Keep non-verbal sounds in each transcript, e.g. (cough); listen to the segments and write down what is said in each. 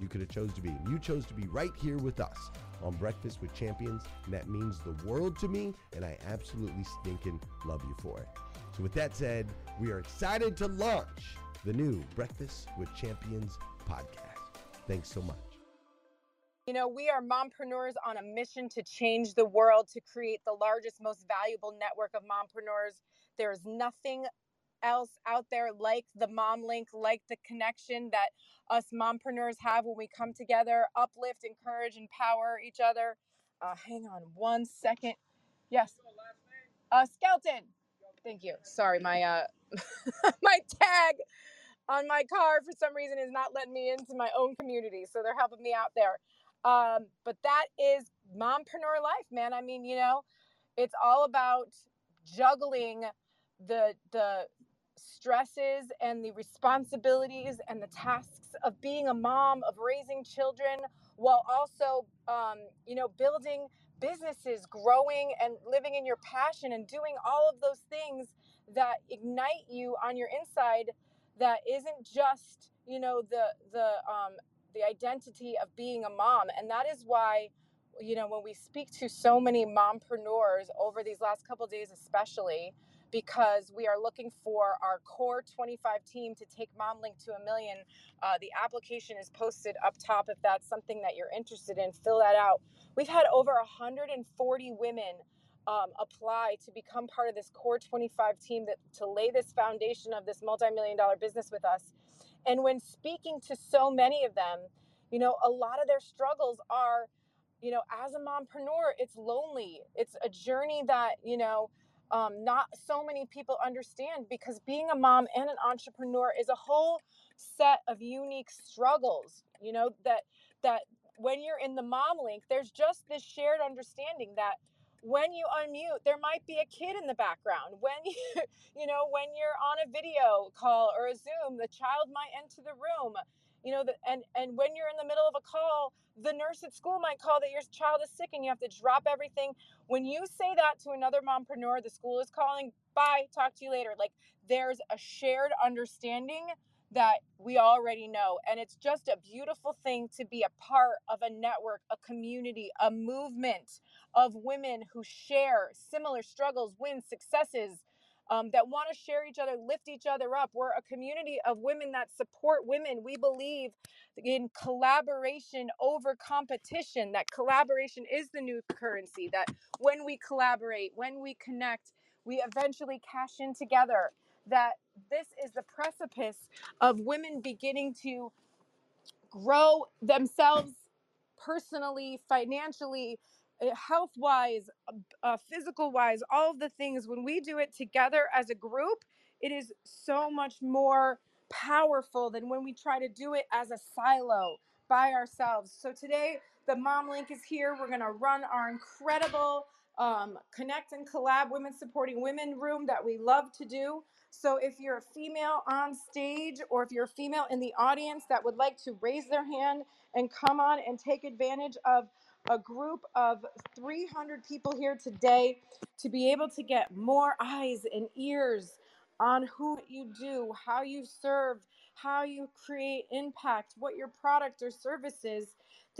you could have chose to be. You chose to be right here with us on Breakfast with Champions, and that means the world to me, and I absolutely stinking love you for it. So with that said, we are excited to launch the new Breakfast with Champions podcast. Thanks so much. You know, we are mompreneurs on a mission to change the world to create the largest, most valuable network of mompreneurs. There is nothing else out there like the mom link, like the connection that us mompreneurs have when we come together, uplift, encourage, empower each other. Uh, hang on one second. Yes. Uh. Thank you. Sorry, my uh, (laughs) my tag on my car for some reason is not letting me into my own community, so they're helping me out there. Um, but that is mompreneur life, man. I mean, you know, it's all about juggling the the stresses and the responsibilities and the tasks of being a mom, of raising children, while also, um, you know, building businesses, growing and living in your passion and doing all of those things that ignite you on your inside. That isn't just, you know, the the um, the identity of being a mom, and that is why you know when we speak to so many mompreneurs over these last couple days especially because we are looking for our core 25 team to take MomLink to a million. Uh, the application is posted up top if that's something that you're interested in. Fill that out. We've had over 140 women um, apply to become part of this core 25 team that to lay this foundation of this multi-million dollar business with us and when speaking to so many of them you know a lot of their struggles are you know as a mompreneur it's lonely it's a journey that you know um, not so many people understand because being a mom and an entrepreneur is a whole set of unique struggles you know that that when you're in the mom link there's just this shared understanding that when you unmute there might be a kid in the background. (laughs) When you you know when you're on a video call or a zoom the child might enter the room you know the, and and when you're in the middle of a call the nurse at school might call that your child is sick and you have to drop everything. When you say that to another mompreneur the school is calling bye talk to you later. Like there's a shared understanding that we already know and it's just a beautiful thing to be a part of a network a community a movement of women who share similar struggles wins successes um, that want to share each other, lift each other up. We're a community of women that support women. We believe in collaboration over competition, that collaboration is the new currency, that when we collaborate, when we connect, we eventually cash in together. That this is the precipice of women beginning to grow themselves personally, financially, health wise, uh, physical wise, all of the things, when we do it together as a group, it is so much more powerful than when we try to do it as a silo by ourselves. So today, the Mom Link is here. We're going to run our incredible um, Connect and Collab Women Supporting Women room that we love to do. So if you're a female on stage or if you're a female in the audience that would like to raise their hand and come on and take advantage of a group of 300 people here today to be able to get more eyes and ears on who you do, how you serve, how you create impact, what your product or service is.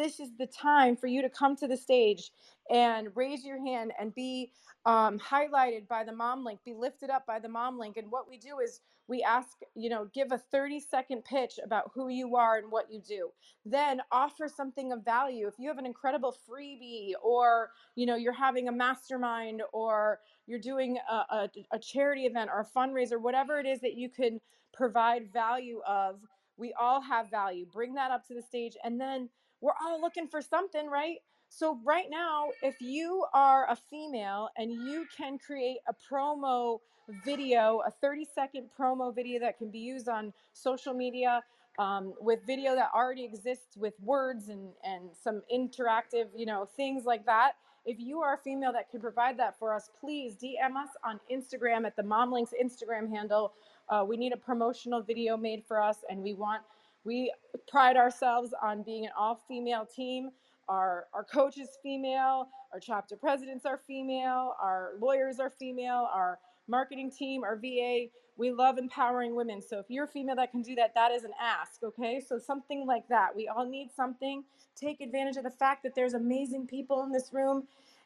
This is the time for you to come to the stage and raise your hand and be um, highlighted by the mom link, be lifted up by the mom link. And what we do is we ask, you know, give a 30 second pitch about who you are and what you do. Then offer something of value. If you have an incredible freebie or, you know, you're having a mastermind or you're doing a, a, a charity event or a fundraiser, whatever it is that you can provide value of, we all have value. Bring that up to the stage. And then we're all looking for something, right? So, right now, if you are a female and you can create a promo video, a 30 second promo video that can be used on social media um, with video that already exists with words and, and some interactive, you know, things like that. If you are a female that can provide that for us, please DM us on Instagram at the MomLinks Instagram handle. Uh, we need a promotional video made for us, and we want, we pride ourselves on being an all female team. Our, our coach is female, our chapter presidents are female, our lawyers are female, our marketing team, our VA. We love empowering women. So if you're a female that can do that, that is an ask, okay? So something like that. We all need something. Take advantage of the fact that there's amazing people in this room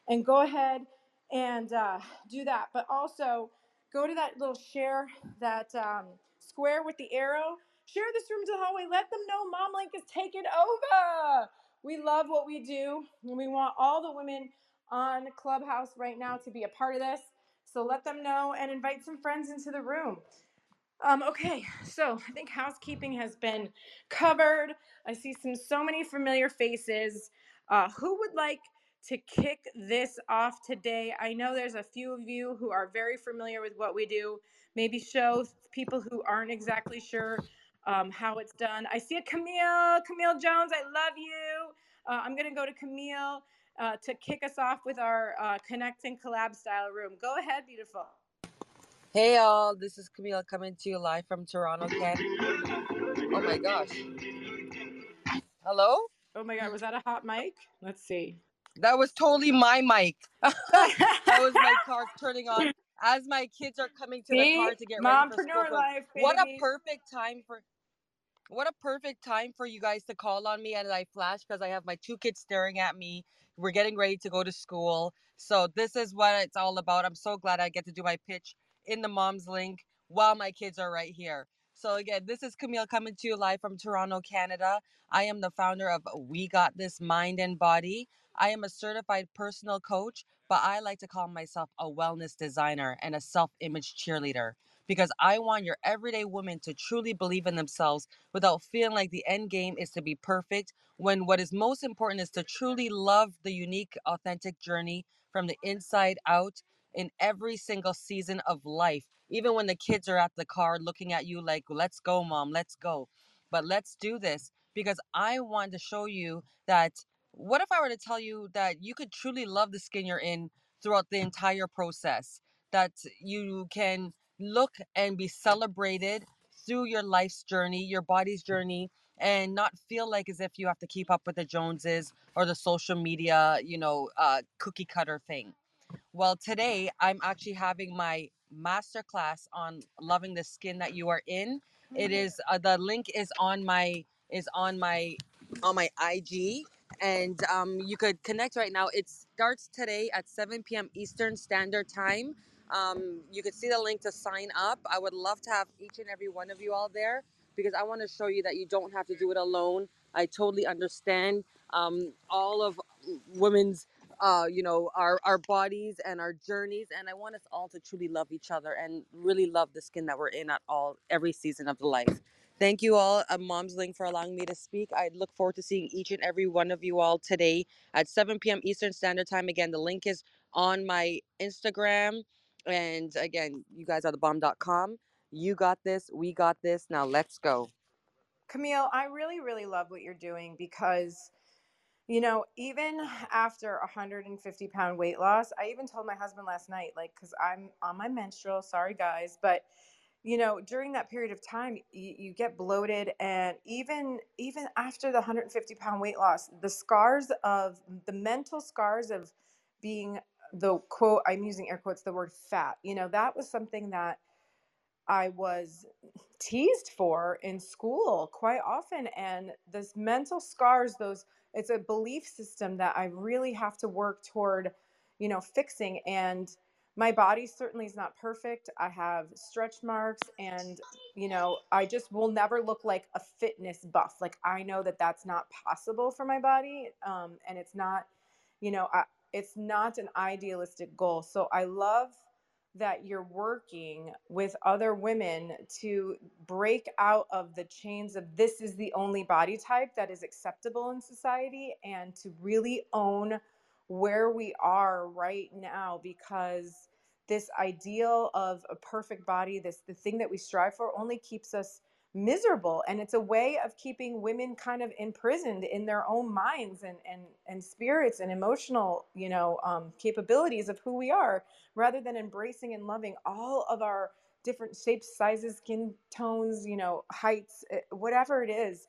and go ahead and uh, do that. But also go to that little share, that um, square with the arrow. Share this room to the hallway. Let them know Mom Link is taking over. We love what we do, and we want all the women on Clubhouse right now to be a part of this. So let them know and invite some friends into the room. Um, okay, so I think housekeeping has been covered. I see some so many familiar faces. Uh, who would like to kick this off today? I know there's a few of you who are very familiar with what we do. Maybe show people who aren't exactly sure um, how it's done. I see a Camille, Camille Jones. I love you. Uh, I'm going to go to Camille uh, to kick us off with our uh, Connect and Collab style room. Go ahead, beautiful. Hey, all. This is Camille coming to you live from Toronto, Canada. Oh my gosh. Hello? Oh my God, was that a hot mic? Let's see. That was totally my mic. (laughs) that was my car (laughs) turning on as my kids are coming to See? the car to get ready for Mompreneur school. life, But What a perfect time for what a perfect time for you guys to call on me and I flash because I have my two kids staring at me. We're getting ready to go to school. So this is what it's all about. I'm so glad I get to do my pitch in the mom's link while my kids are right here. So again, this is Camille coming to you live from Toronto, Canada. I am the founder of We Got This Mind and Body. I am a certified personal coach, but I like to call myself a wellness designer and a self-image cheerleader because I want your everyday woman to truly believe in themselves without feeling like the end game is to be perfect when what is most important is to truly love the unique authentic journey from the inside out in every single season of life even when the kids are at the car looking at you like, let's go, mom, let's go. But let's do this because I want to show you that what if I were to tell you that you could truly love the skin you're in throughout the entire process? That you can look and be celebrated through your life's journey, your body's journey, and not feel like as if you have to keep up with the Joneses or the social media, you know, uh, cookie cutter thing. Well, today I'm actually having my masterclass on loving the skin that you are in. It mm-hmm. uh, the link is on my is on my on my IG and um, you could connect right now. It starts today at 7 p.m. Eastern Standard Time. Um, you can see the link to sign up. I would love to have each and every one of you all there because I want to show you that you don't have to do it alone. I totally understand um, all of women's uh, you know, our, our bodies and our journeys. And I want us all to truly love each other and really love the skin that we're in at all, every season of the life. Thank you all, uh, Mom's Link, for allowing me to speak. I look forward to seeing each and every one of you all today at 7 p.m. Eastern Standard Time. Again, the link is on my Instagram. And again, you guys are the bomb.com. You got this. We got this. Now let's go. Camille, I really, really love what you're doing because you know, even after 150 pound weight loss, I even told my husband last night, like, because I'm on my menstrual, sorry guys, but you know, during that period of time, you, you get bloated, and even even after the 150 pound weight loss, the scars of the mental scars of being the quote I'm using air quotes the word fat. You know, that was something that I was teased for in school quite often, and this mental scars, those it's a belief system that I really have to work toward, you know, fixing. And my body certainly is not perfect. I have stretch marks, and you know, I just will never look like a fitness buff. Like I know that that's not possible for my body, um, and it's not, you know, I, it's not an idealistic goal. So I love that you're working with other women to break out of the chains of this is the only body type that is acceptable in society and to really own where we are right now because this ideal of a perfect body this the thing that we strive for only keeps us miserable and it's a way of keeping women kind of imprisoned in their own minds and and and spirits and emotional you know um, capabilities of who we are rather than embracing and loving all of our different shapes sizes skin tones you know heights eh, whatever it is.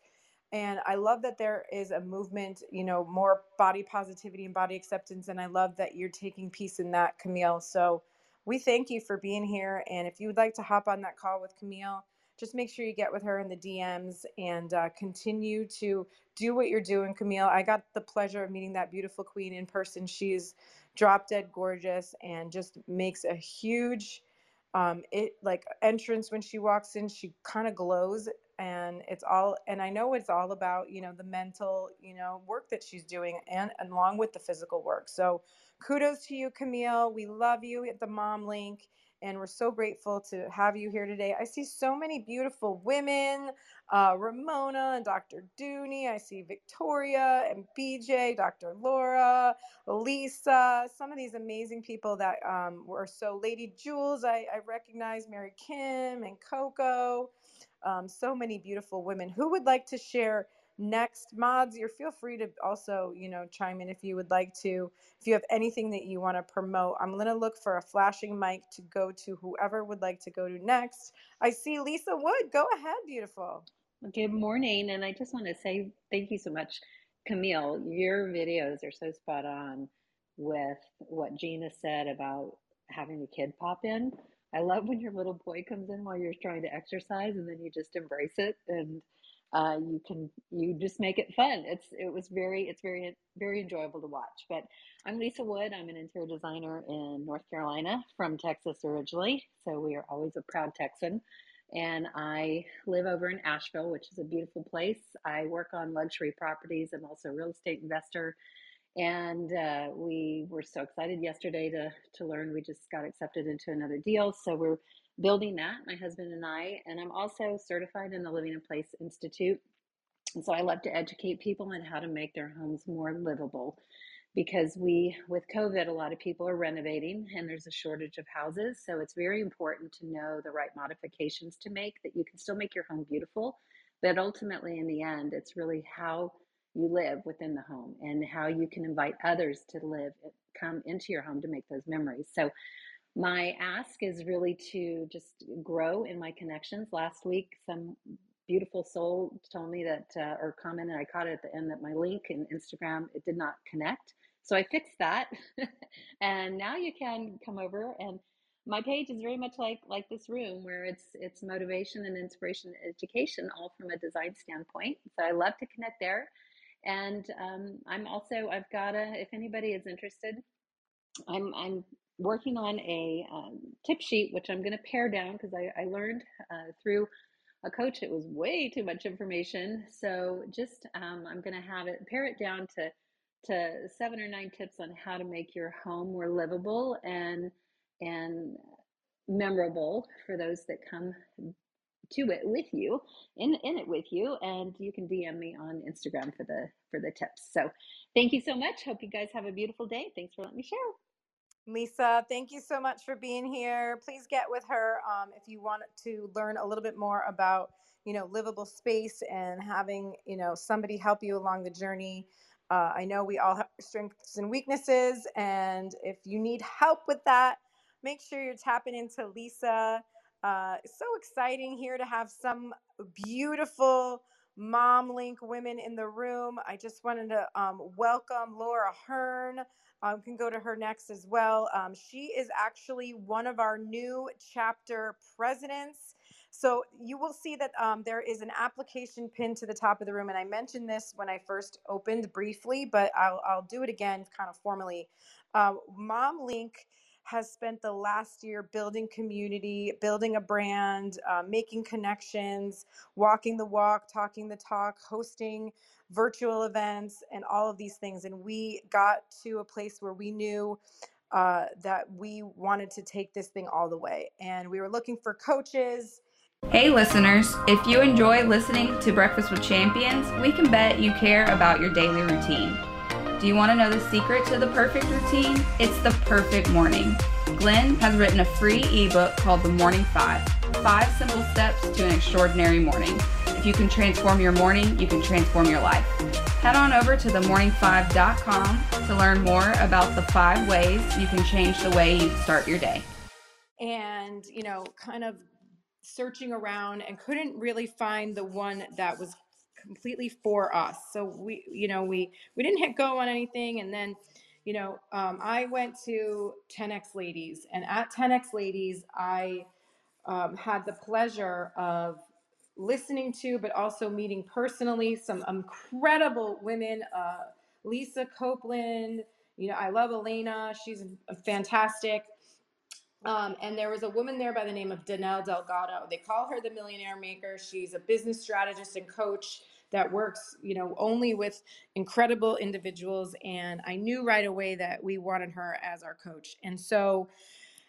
And i love that there is a movement you know more body positivity and body acceptance and i love that you're taking peace in that camille. So we thank you for being here and if you would like to hop on that call with camille just make sure you get with her in the DMs and uh, continue to do what you're doing, Camille. I got the pleasure of meeting that beautiful queen in person. She's drop dead gorgeous and just makes a huge um, it like entrance when she walks in. She kind of glows, and it's all. And I know it's all about you know the mental you know work that she's doing, and, and along with the physical work. So kudos to you, Camille. We love you at the Mom Link and we're so grateful to have you here today. I see so many beautiful women uh, Ramona and Dr. Dooney. I see Victoria and BJ, Dr. Laura, Lisa, some of these amazing people that um, were so Lady Jules. I, I recognize Mary Kim and Coco. Um, so many beautiful women. Who would like to share next mods you're feel free to also you know chime in if you would like to. If you have anything that you want to promote i'm going to look for a flashing mic to go to whoever would like to go to next. I see lisa wood. Go ahead beautiful. Good morning and i just want to say thank you so much. Camille your videos are so spot on with what gina said about having the kid pop in. I love when your little boy comes in while you're trying to exercise and then you just embrace it and uh, you can you just make it fun. It's it was very it's very very enjoyable to watch. But I'm Lisa Wood. I'm an interior designer in North Carolina from Texas originally, so we are always a proud Texan. And I live over in Asheville, which is a beautiful place. I work on luxury properties. I'm also a real estate investor. And uh, we were so excited yesterday to, to learn we just got accepted into another deal. So we're building that, my husband and I. And I'm also certified in the Living in Place Institute. And so I love to educate people on how to make their homes more livable because we, with COVID, a lot of people are renovating and there's a shortage of houses. So it's very important to know the right modifications to make that you can still make your home beautiful. But ultimately, in the end, it's really how you live within the home and how you can invite others to live, come into your home to make those memories. So my ask is really to just grow in my connections. Last week, some beautiful soul told me that, uh, or commented, I caught it at the end that my link in Instagram, it did not connect. So I fixed that. (laughs) and now you can come over and my page is very much like like this room where it's it's motivation and inspiration and education all from a design standpoint so i love to connect there and um, i'm also i've got a if anybody is interested i'm i'm working on a um, tip sheet, which I'm going to pare down because I, I, learned uh, through a coach it was way too much information. So just um, I'm going to have it pare it down to to seven or nine tips on how to make your home more livable and and memorable for those that come to it with you in in it with you and you can dm me on instagram for the for the tips. So thank you so much. Hope you guys have a beautiful day. Thanks for letting me share Lisa, thank you so much for being here. Please get with her um, if you want to learn a little bit more about, you know, livable space and having, you know, somebody help you along the journey. Uh, I know we all have strengths and weaknesses, and if you need help with that, make sure you're tapping into Lisa. Uh, so exciting here to have some beautiful mom link women in the room. I just wanted to um, welcome Laura Hearn. Um, can go to her next as well. Um, she is actually one of our new chapter presidents. So you will see that um, there is an application pinned to the top of the room, and I mentioned this when I first opened briefly, but I'll, I'll do it again, kind of formally. Uh, Mom Link has spent the last year building community, building a brand, uh, making connections, walking the walk, talking the talk, hosting virtual events, and all of these things. And we got to a place where we knew uh, that we wanted to take this thing all the way. And we were looking for coaches. Hey, listeners, if you enjoy listening to Breakfast with Champions, we can bet you care about your daily routine. Do you want to know the secret to the perfect routine? It's the perfect morning. Glenn has written a free ebook called The Morning Five Five Simple Steps to an Extraordinary Morning. If you can transform your morning, you can transform your life. Head on over to themorning5.com to learn more about the five ways you can change the way you start your day. And, you know, kind of searching around and couldn't really find the one that was completely for us. So we, you know, we we didn't hit go on anything, and then, you know, um, I went to 10x Ladies, and at 10x Ladies, I um, had the pleasure of listening to, but also meeting personally some incredible women. Uh, Lisa Copeland, you know, I love Elena. She's fantastic. Um, and there was a woman there by the name of Danelle Delgado. They call her the millionaire maker. She's a business strategist and coach that works, you know, only with incredible individuals. And I knew right away that we wanted her as our coach. And so,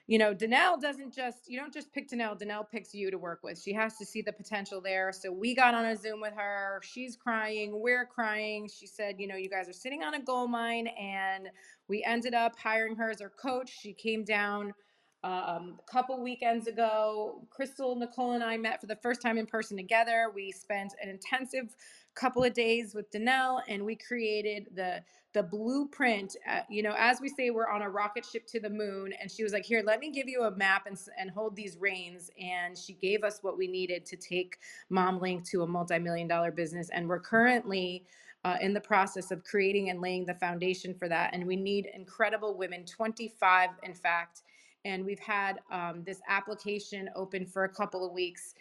you know, Danelle doesn't just, you don't just pick Danelle, Danelle picks you to work with. She has to see the potential there. So we got on a Zoom with her. She's crying. We're crying. She said, you know, you guys are sitting on a gold mine. And we ended up hiring her as our coach. She came down um, a couple weekends ago, Crystal, Nicole, and I met for the first time in person together. We spent an intensive couple of days with Danelle, and we created the the blueprint. Uh, you know, as we say, we're on a rocket ship to the moon, and she was like, "Here, let me give you a map and and hold these reins." And she gave us what we needed to take Mom MomLink to a multi-million dollar business, and we're currently. Uh, in the process of creating and laying the foundation for that. And we need incredible women, 25, in fact, and we've had um, this application open for a couple of weeks.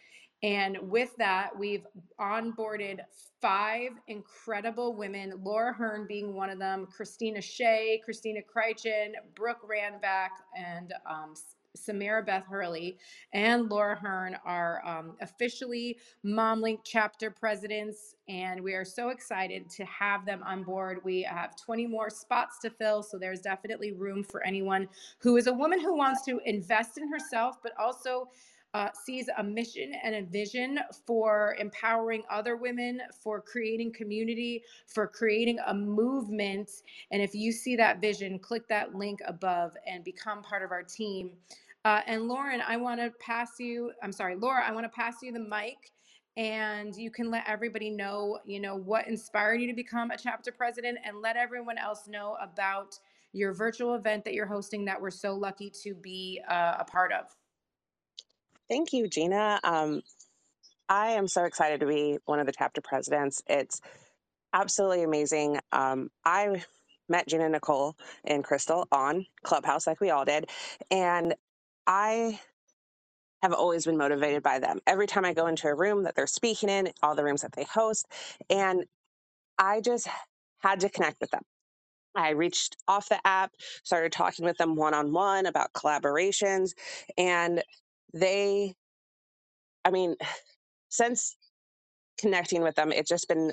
And with that, we've onboarded five incredible women, Laura Hearn being one of them, Christina Shea, Christina Kreitchen, Brooke Ranback, and um, Samara Beth Hurley and Laura Hearn are um, officially MomLink chapter presidents, and we are so excited to have them on board. We have 20 more spots to fill, so there's definitely room for anyone who is a woman who wants to invest in herself, but also uh, sees a mission and a vision for empowering other women, for creating community, for creating a movement. And if you see that vision, click that link above and become part of our team. Uh, and Lauren, I want to pass you, I'm sorry, Laura, I want to pass you the mic and you can let everybody know, you know, what inspired you to become a chapter president and let everyone else know about your virtual event that you're hosting that we're so lucky to be uh, a part of. Thank you, Gina. Um, I am so excited to be one of the chapter presidents. It's absolutely amazing. Um, I met Gina Nicole and Crystal on Clubhouse, like we all did, and I have always been motivated by them. Every time I go into a room that they're speaking in, all the rooms that they host, and I just had to connect with them. I reached off the app, started talking with them one on one about collaborations, and they, I mean, since connecting with them, it's just been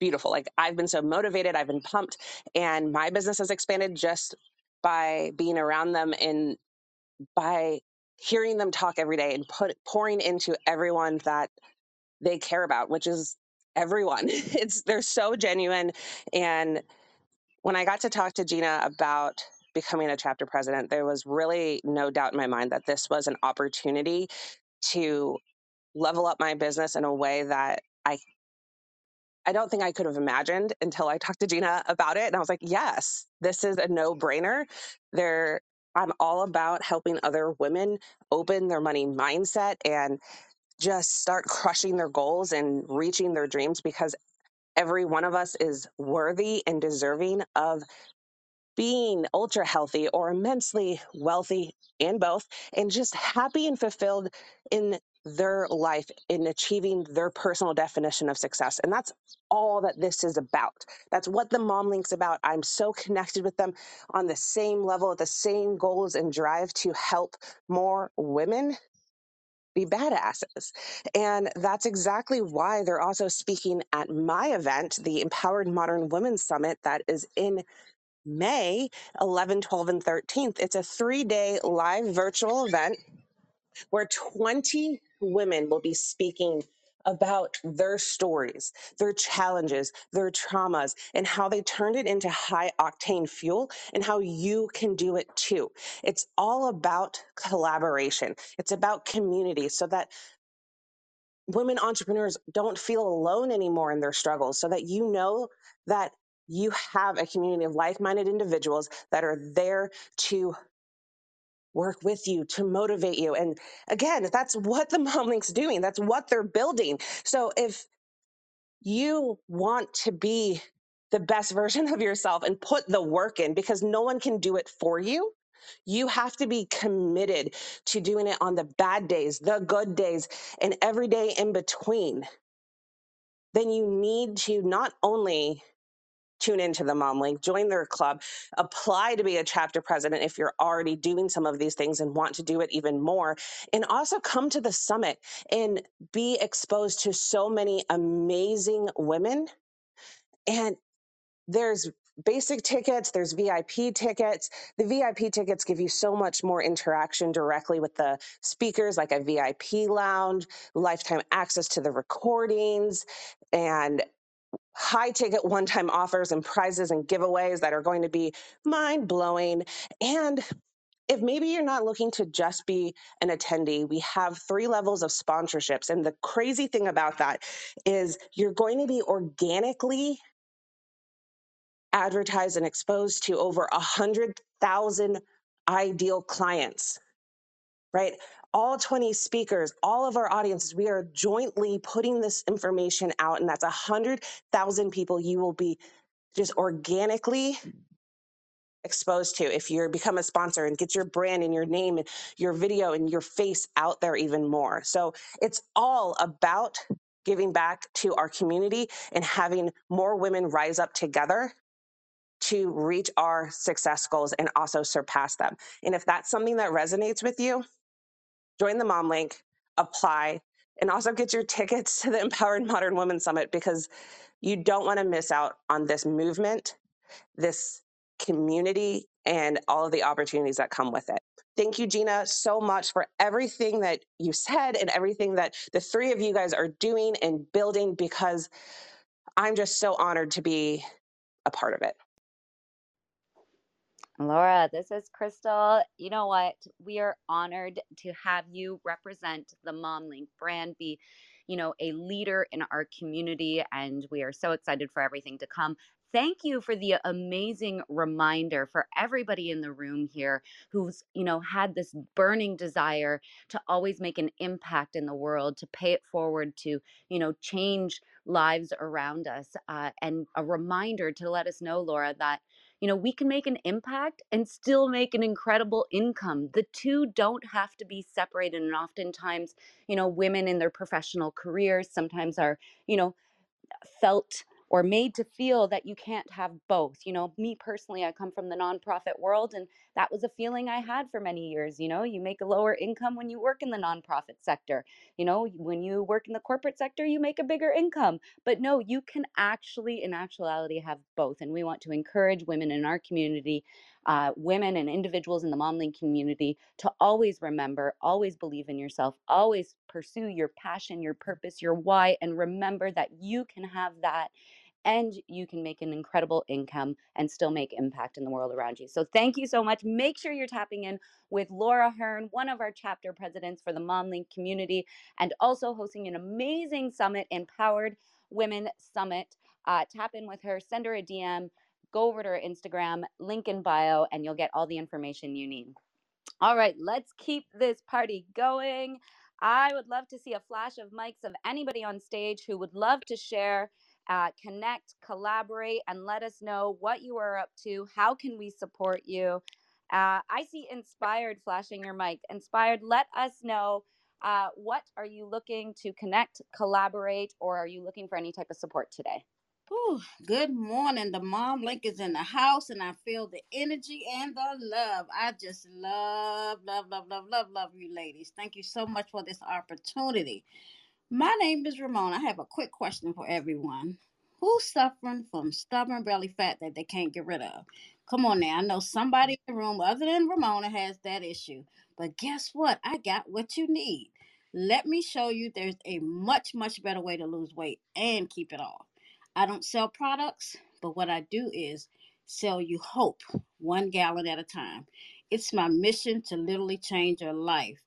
beautiful. Like I've been so motivated, I've been pumped, and my business has expanded just by being around them and by hearing them talk every day and put pouring into everyone that they care about, which is everyone. (laughs) It's they're so genuine. And when I got to talk to Gina about becoming a chapter president, there was really no doubt in my mind that this was an opportunity to level up my business in a way that I I don't think I could have imagined until I talked to Gina about it. And I was like, yes, this is a no brainer. There, I'm all about helping other women open their money mindset and just start crushing their goals and reaching their dreams because every one of us is worthy and deserving of being ultra healthy or immensely wealthy and both and just happy and fulfilled in their life in achieving their personal definition of success and that's all that this is about that's what the mom link's about i'm so connected with them on the same level the same goals and drive to help more women be badasses. And that's exactly why they're also speaking at my event, the Empowered Modern Women Summit, that is in May 11, 12, and 13th. It's a three day live virtual event where 20 women will be speaking about their stories, their challenges, their traumas, and how they turned it into high octane fuel and how you can do it too. It's all about collaboration. It's about community so that women entrepreneurs don't feel alone anymore in their struggles so that you know that you have a community of like-minded individuals that are there to work with you to motivate you. And again that's what the (laughs) mom link's doing. That's what they're building. So if you want to be the best version of yourself and put the work in because no one can do it for you you have to be committed to doing it on the bad days the good days and every day in between. Then you need to not only tune into the mom link join their club apply to be a chapter president if you're already doing some of these things and want to do it even more and also come to the summit and be exposed to so many amazing women. And there's basic tickets there's vip tickets. The vip tickets give you so much more interaction directly with the speakers like a vip lounge lifetime access to the recordings and high ticket one time offers and prizes and giveaways that are going to be mind blowing. And if maybe you're not looking to just be an attendee, we have three levels of sponsorships. And the crazy thing about that is you're going to be organically advertised and exposed to over a hundred thousand ideal clients, right? All 20 speakers, all of our audiences, we are jointly putting this information out, and that's a hundred thousand people you will be just organically exposed to if you become a sponsor and get your brand and your name and your video and your face out there even more. So it's all about giving back to our community and having more women rise up together to reach our success goals and also surpass them. And if that's something that resonates with you, join the Mom Link, apply, and also get your tickets to the (laughs) Empowered Modern Women Summit because you don't want to miss out on this movement, this community, and all of the opportunities that come with it. Thank you, Gina, so much for everything that you said and everything that the three of you guys are doing and building because I'm just so honored to be a part of it. Laura, this is Crystal. You know what? We are honored to have you represent the MomLink brand, be, you know, a leader in our community, and we are so excited for everything to come. Thank you for the amazing reminder for everybody in the room here who's, you know, had this burning desire to always make an impact in the world, to pay it forward, to, you know, change lives around us. Uh, and a reminder to let us know, Laura, that you know, we can make an impact and still make an incredible income. The two don't have to be separated. And oftentimes, you know, women in their professional careers sometimes are, you know, felt or made to feel that you can't have both. You know, me personally, I come from the nonprofit world, and that was a feeling I had for many years. You know, you make a lower income when you work in the nonprofit sector. You know, when you work in the corporate sector, you make a bigger income. But no, you can actually, in actuality, have both. And we want to encourage women in our community uh, women and individuals in the MomLink community to always remember, always believe in yourself, always pursue your passion, your purpose, your why, and remember that you can have that and you can make an incredible income and still make impact in the world around you. So thank you so much. Make sure you're tapping in with Laura Hearn, one of our chapter presidents for the MomLink community, and also hosting an amazing summit, Empowered Women Summit. Uh, tap in with her, send her a DM go over to her Instagram, link in bio, and you'll get all the information you need. All right, let's keep this party going. I would love to see a flash of mics of anybody on stage who would love to share, uh, connect, collaborate, and let us know what you are up to. How can we support you? Uh, I see Inspired flashing your mic. Inspired, let us know uh, what are you looking to connect, collaborate, or are you looking for any type of support today? Whew, good morning. The mom link is in the house, and I feel the energy and the love. I just love, love, love, love, love, love you ladies. Thank you so much for this opportunity. My name is Ramona. I have a quick question for everyone. Who's suffering from stubborn belly fat that they can't get rid of? Come on now. I know somebody in the room other than Ramona has that issue. But guess what? I got what you need. Let me show you there's a much, much better way to lose weight and keep it off. I don't sell products, but what I do is sell you hope one gallon at a time. It's my mission to literally change your life.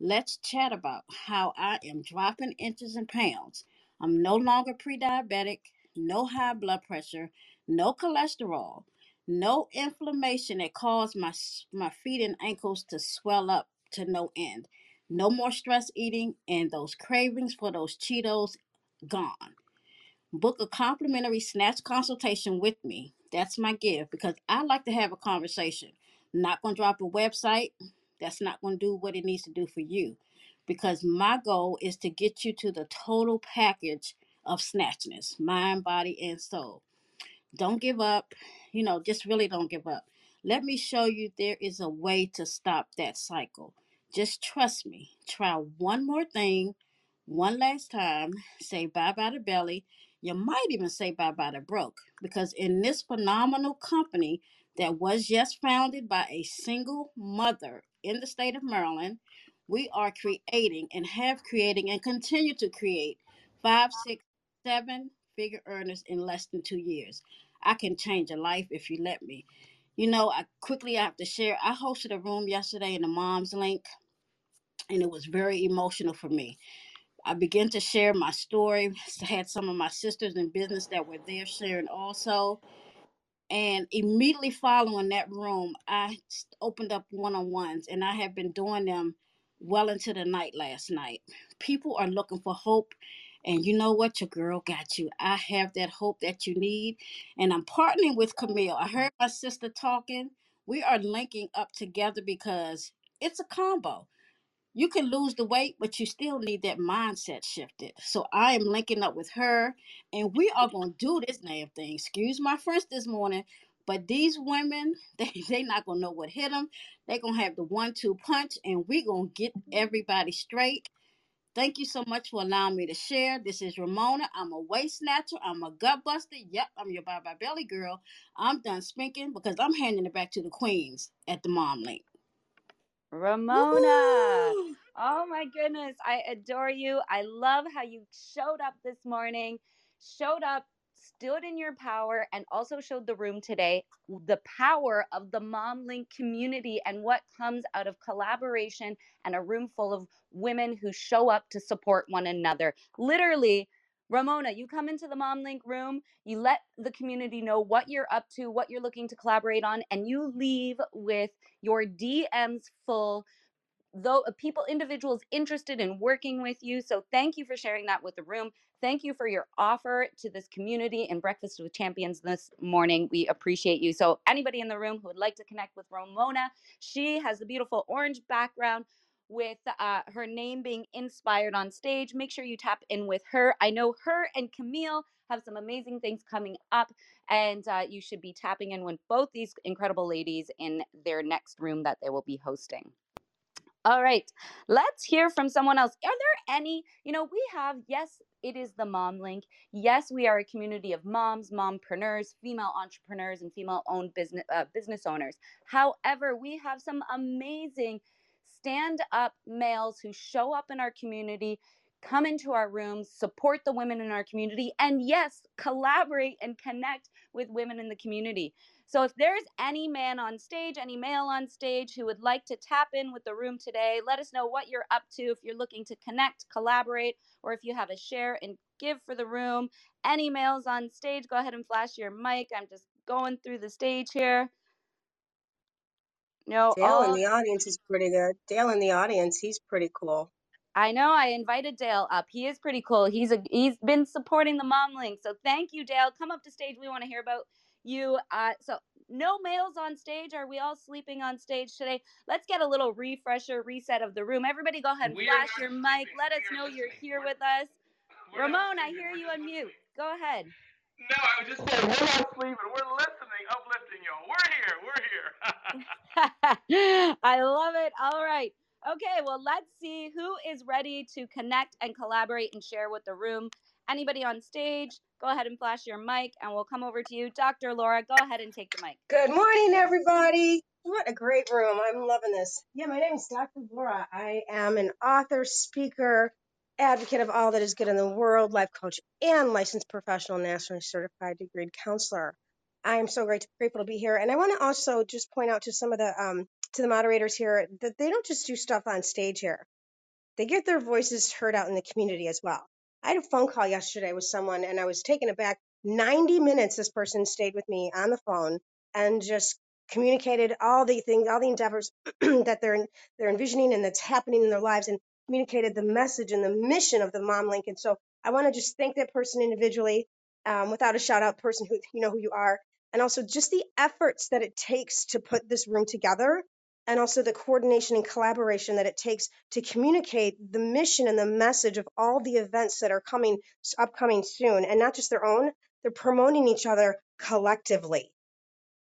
Let's chat about how I am dropping inches and pounds. I'm no longer pre diabetic, no high blood pressure, no cholesterol, no inflammation that caused my, my feet and ankles to swell up to no end. No more stress eating, and those cravings for those Cheetos gone book a complimentary snatch consultation with me. That's my gift because I like to have a conversation. not going to drop a website. That's not going to do what it needs to do for you. Because my goal is to get you to the total package of snatchness, mind, body, and soul. Don't give up. You know, just really don't give up. Let me show you there is a way to stop that cycle. Just trust me. Try one more thing, one last time. Say bye bye to belly you might even say bye bye to broke because in this phenomenal company that was just founded by a single mother in the state of Maryland, we are creating and have creating and continue to create five, six, seven figure earners in less than two years. I can change a life if you let me. You know, I quickly have to share. I hosted a room yesterday in the Moms Link, and it was very emotional for me. I began to share my story. I had some of my sisters in business that were there sharing also. And immediately following that room, I opened up one on ones, and I have been doing them well into the night last night. People are looking for hope And you know what? Your girl got you. I have that hope that you need. And I'm partnering with Camille. I heard my sister talking. We are linking up together because it's a combo you can lose the weight, but you still need that mindset shifted. So I am linking up with her, and we are gonna do this damn thing. Excuse my French this morning, but these women, (laughs) they they not gonna know what hit them. They gonna have the one-two punch, and we gonna get everybody straight. Thank you so much for allowing me to share. This is Ramona. I'm a waist snatcher. I'm a gut buster. Yep, I'm your bye bye belly girl. I'm done speaking because I'm handing it back to the queens at the mom link. Ramona. Oh my goodness. I adore you. I love how you showed up this morning, showed up, stood in your power, and also showed the room today the power of the Mom Link community and what comes out of collaboration and a room full of women who show up to support one another. Literally, Ramona, you come into the Mom Link room, you let the community know what you're up to, what you're looking to collaborate on, and you leave with your DMs full though uh, people individuals interested in working with you. So thank you for sharing that with the room. Thank you for your offer to this community and breakfast with champions this morning. We appreciate you. So anybody in the room who would like to connect with ramona she has the beautiful orange background with uh, her name being inspired on stage make sure you tap in with her i know her and camille have some amazing things coming up and uh, you should be tapping in with both these incredible ladies in their next room that they will be hosting all right, let's hear from someone else. Are there any, you know, we have, yes, it is the Mom Link. Yes, we are a community of moms, mompreneurs, female entrepreneurs, and female owned business, uh, business owners. However, we have some amazing stand up males who show up in our community, come into our rooms, support the women in our community, and yes, collaborate and connect with women in the community. So if there's any man on stage, any male on stage who would like to tap in with the room today, let us know what you're up to. If you're looking to connect, collaborate, or if you have a share and give for the room. Any males on stage, go ahead and flash your mic. I'm just going through the stage here. No, Dale all in the audience is pretty good. Dale in the audience, he's pretty cool. I know I invited Dale up. He is pretty cool. He's a he's been supporting the mom link. So thank you, Dale. Come up to stage. We want to hear about you. Uh, so no males on stage. Are we all sleeping on stage today? Let's get a little refresher, reset of the room. Everybody, go ahead and We flash your not mic. Let us We are know you're listening. here We're- with us. We're Ramon, I hear you just on mute. Go ahead. No, I was just saying we're not sleeping. We're listening, uplifting y'all. We're here. We're here. (laughs) I love it. All right. Okay, well, let's see who is ready to connect and collaborate and share with the room. Anybody on stage, go ahead and flash your mic and we'll come over to you. Dr. Laura, go ahead and take the mic. Good morning, everybody. What a great room. I'm loving this. Yeah, my name is Dr. Laura. I am an author, speaker, advocate of all that is good in the world, life coach, and licensed professional nationally certified degreed counselor. I am so great, grateful to be here. And I want to also just point out to some of the um, to the moderators here that they don't just do stuff on stage here. They get their voices heard out in the community as well. I had a phone call yesterday with someone and I was taken aback. 90 minutes this person stayed with me on the phone and just communicated all the things, all the endeavors (clears throat) that they're they're envisioning and that's happening in their lives and communicated the message and the mission of the Mom Link. And so I want to just thank that person individually, um, without a shout out person who you know who you are, and also just the efforts that it takes to put this room together and also the coordination and collaboration that it takes to communicate the mission and the message of all the events that are coming upcoming soon and not just their own they're promoting each other collectively.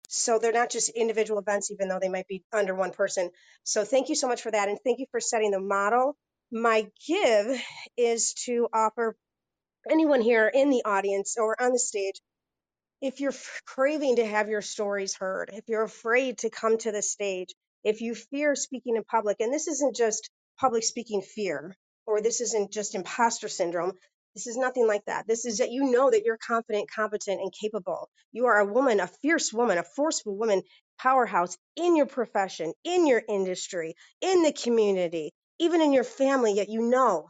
So they're not just individual events even though they might be under one person. So thank you so much for that and thank you for setting the model. My give is to offer anyone here in the audience or on the stage if you're f- craving to have your stories heard, if you're afraid to come to the stage, if you fear speaking in public, and this isn't just public speaking fear, or this isn't just imposter syndrome, this is nothing like that. This is that you know that you're confident, competent, and capable. You are a woman, a fierce woman, a forceful woman, powerhouse in your profession, in your industry, in the community, even in your family, yet you know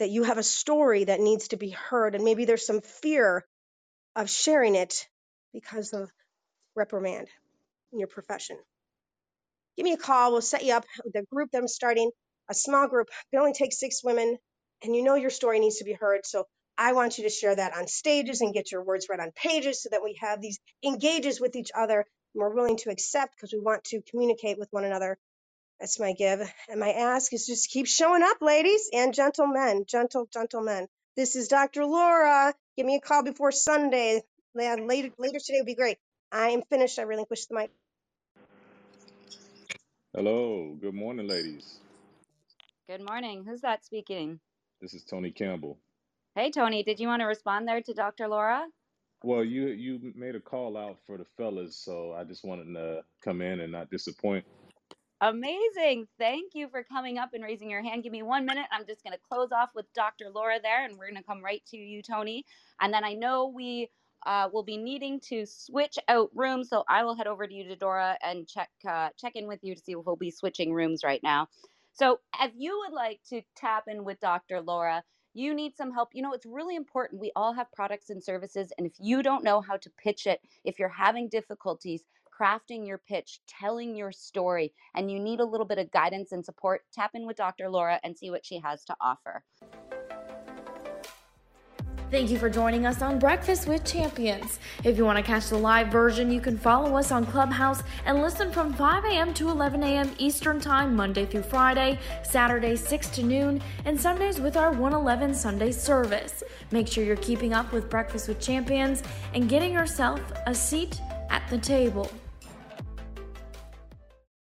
that you have a story that needs to be heard. And maybe there's some fear of sharing it because of reprimand in your profession. Give me a call. We'll set you up with a group that I'm starting, a small group. It only takes six women, and you know your story needs to be heard. So I want you to share that on stages and get your words read on pages so that we have these engages with each other and we're willing to accept because we want to communicate with one another. That's my give. And my ask is just keep showing up, ladies and gentlemen, gentle gentlemen. This is Dr. Laura. Give me a call before Sunday. Yeah, Later, later today would be great. I am finished. I relinquish the mic. Hello, good morning, ladies. Good morning. Who's that speaking? This is Tony Campbell. Hey, Tony, did you want to respond there to Dr. Laura? Well, you you made a call out for the fellas, so I just wanted to come in and not disappoint. Amazing. Thank you for coming up and raising your hand. Give me one minute. I'm just going to close off with Dr. Laura there, and we're going to come right to you, Tony. And then I know we uh, will be needing to switch out rooms, so I will head over to you, Dora, and check uh, check in with you to see if we'll be switching rooms right now. So, if you would like to tap in with Dr. Laura, you need some help. You know, it's really important. We all have products and services, and if you don't know how to pitch it, if you're having difficulties crafting your pitch, telling your story, and you need a little bit of guidance and support, tap in with Dr. Laura and see what she has to offer. Thank you for joining us on Breakfast with Champions. If you want to catch the live version, you can follow us on Clubhouse and listen from 5 a.m. to 11 a.m. Eastern Time, Monday through Friday, Saturday 6 to noon, and Sundays with our 111 Sunday service. Make sure you're keeping up with Breakfast with Champions and getting yourself a seat at the table.